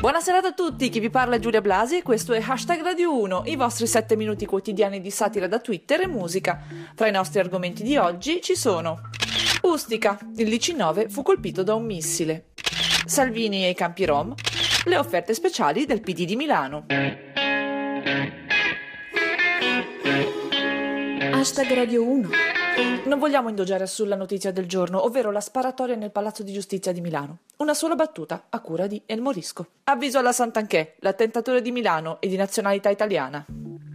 Buonasera a tutti, chi vi parla è Giulia Blasi e questo è Hashtag Radio 1, i vostri 7 minuti quotidiani di satira da Twitter e musica. Tra i nostri argomenti di oggi ci sono Ustica, il 19 fu colpito da un missile, Salvini e i campi Rom, le offerte speciali del PD di Milano. Hashtag Radio 1 non vogliamo indugiare sulla notizia del giorno, ovvero la sparatoria nel Palazzo di Giustizia di Milano. Una sola battuta, a cura di El Morisco. Avviso alla Sant'Anché, l'attentatore di Milano e di nazionalità italiana.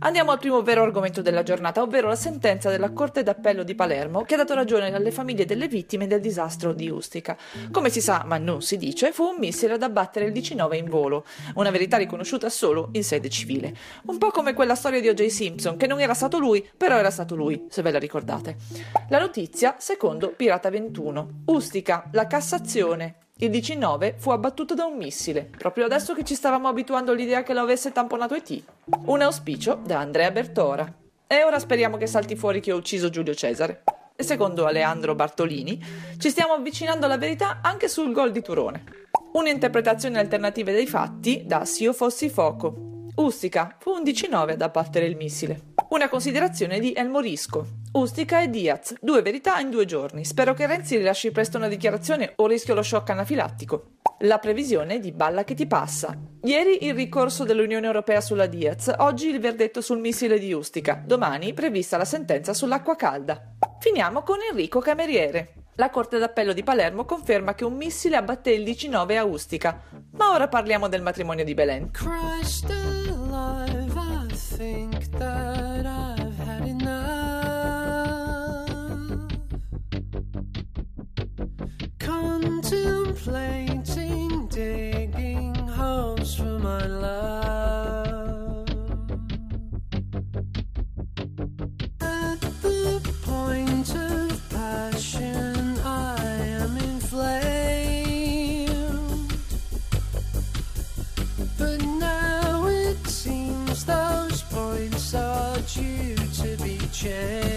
Andiamo al primo vero argomento della giornata, ovvero la sentenza della Corte d'Appello di Palermo che ha dato ragione alle famiglie delle vittime del disastro di Ustica. Come si sa, ma non si dice, fu un missile ad abbattere il 19 in volo, una verità riconosciuta solo in sede civile. Un po' come quella storia di O.J. Simpson, che non era stato lui, però era stato lui, se ve la ricordate. La notizia, secondo Pirata 21. Ustica, la Cassazione, il 19 fu abbattuto da un missile, proprio adesso che ci stavamo abituando all'idea che lo avesse tamponato ET. Un auspicio da Andrea Bertora. E ora speriamo che salti fuori che ho ucciso Giulio Cesare. E secondo Aleandro Bartolini, ci stiamo avvicinando alla verità anche sul gol di Turone. Un'interpretazione alternativa dei fatti da Se io fossi fuoco. Ustica fu un 19 ad abbattere il missile. Una considerazione di El Morisco. Ustica e Diaz, due verità in due giorni. Spero che Renzi rilasci presto una dichiarazione o rischio lo shock anafilattico. La previsione di balla che ti passa. Ieri il ricorso dell'Unione Europea sulla Diaz, oggi il verdetto sul missile di Ustica, domani prevista la sentenza sull'acqua calda. Finiamo con Enrico Cameriere. La Corte d'Appello di Palermo conferma che un missile abbatté il 19 a Ustica. Ma ora parliamo del matrimonio di Belen. But now it seems those points are due to be changed.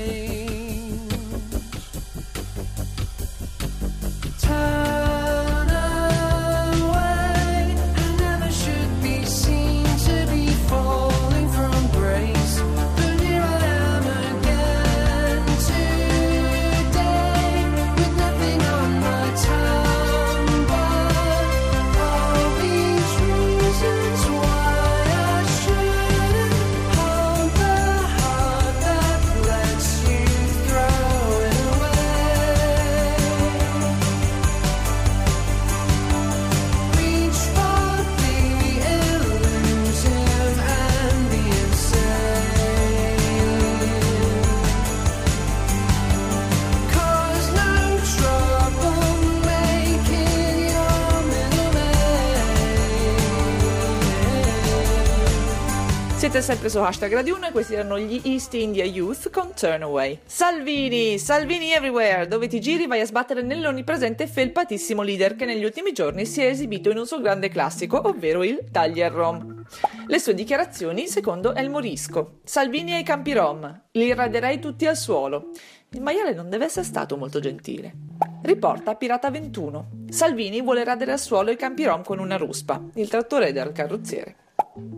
Siete sempre su hashtag Radio 1 e questi erano gli East India Youth con Turn Away. Salvini, Salvini everywhere, dove ti giri vai a sbattere nell'onnipresente felpatissimo leader che negli ultimi giorni si è esibito in un suo grande classico, ovvero il Tagli Rom. Le sue dichiarazioni secondo El Morisco. Salvini ai campi Rom, li raderei tutti al suolo. Il maiale non deve essere stato molto gentile. Riporta Pirata 21. Salvini vuole radere al suolo i campi Rom con una ruspa, il trattore del carrozziere.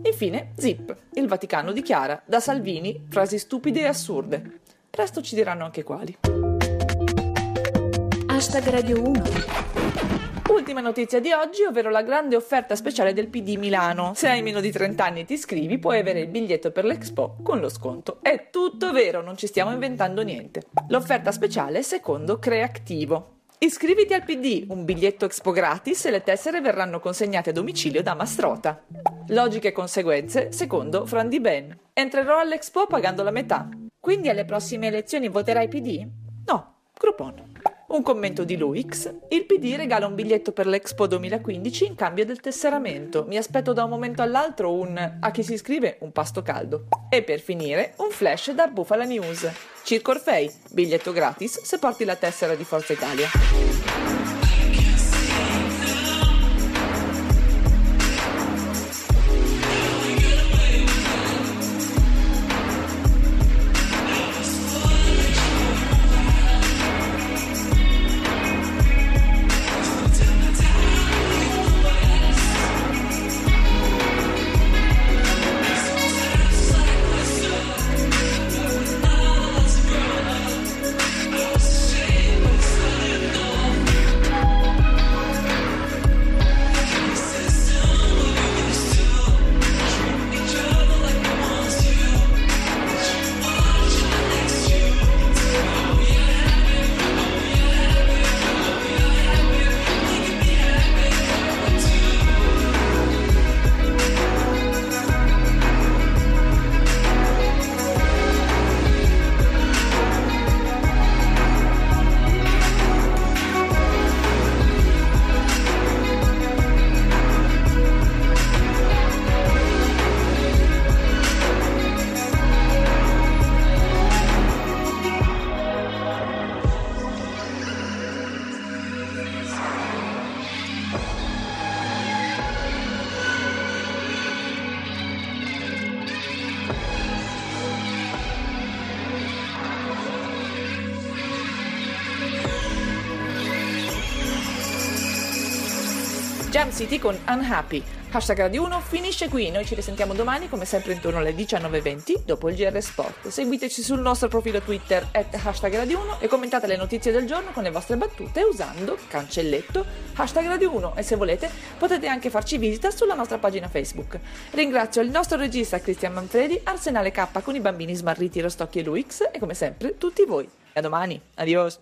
Infine, Zip. Il Vaticano dichiara, da Salvini, frasi stupide e assurde. Presto ci diranno anche quali. Hashtag Radio 1 Ultima notizia di oggi, ovvero la grande offerta speciale del PD Milano. Se hai meno di 30 anni e ti iscrivi, puoi avere il biglietto per l'Expo con lo sconto. È tutto vero, non ci stiamo inventando niente. L'offerta speciale secondo Creativo. Iscriviti al PD, un biglietto Expo gratis e le tessere verranno consegnate a domicilio da Mastrota. Logiche conseguenze, secondo Fran Di Ben. Entrerò all'Expo pagando la metà. Quindi alle prossime elezioni voterai PD? No, Groupon. Un commento di Luix. Il PD regala un biglietto per l'Expo 2015 in cambio del tesseramento. Mi aspetto da un momento all'altro un a chi si iscrive un pasto caldo. E per finire, un flash da Bufala News. Circo Orfei, biglietto gratis se porti la tessera di Forza Italia. Jam City con Unhappy. Hashtag Radio 1 finisce qui, noi ci risentiamo domani come sempre intorno alle 19.20 dopo il GR Sport. Seguiteci sul nostro profilo Twitter at hashtag Radio 1 e commentate le notizie del giorno con le vostre battute usando cancelletto hashtag Radio 1 e se volete potete anche farci visita sulla nostra pagina Facebook. Ringrazio il nostro regista Cristian Manfredi, Arsenale K con i bambini smarriti Rostocchi e Luix e come sempre tutti voi. A domani, adios!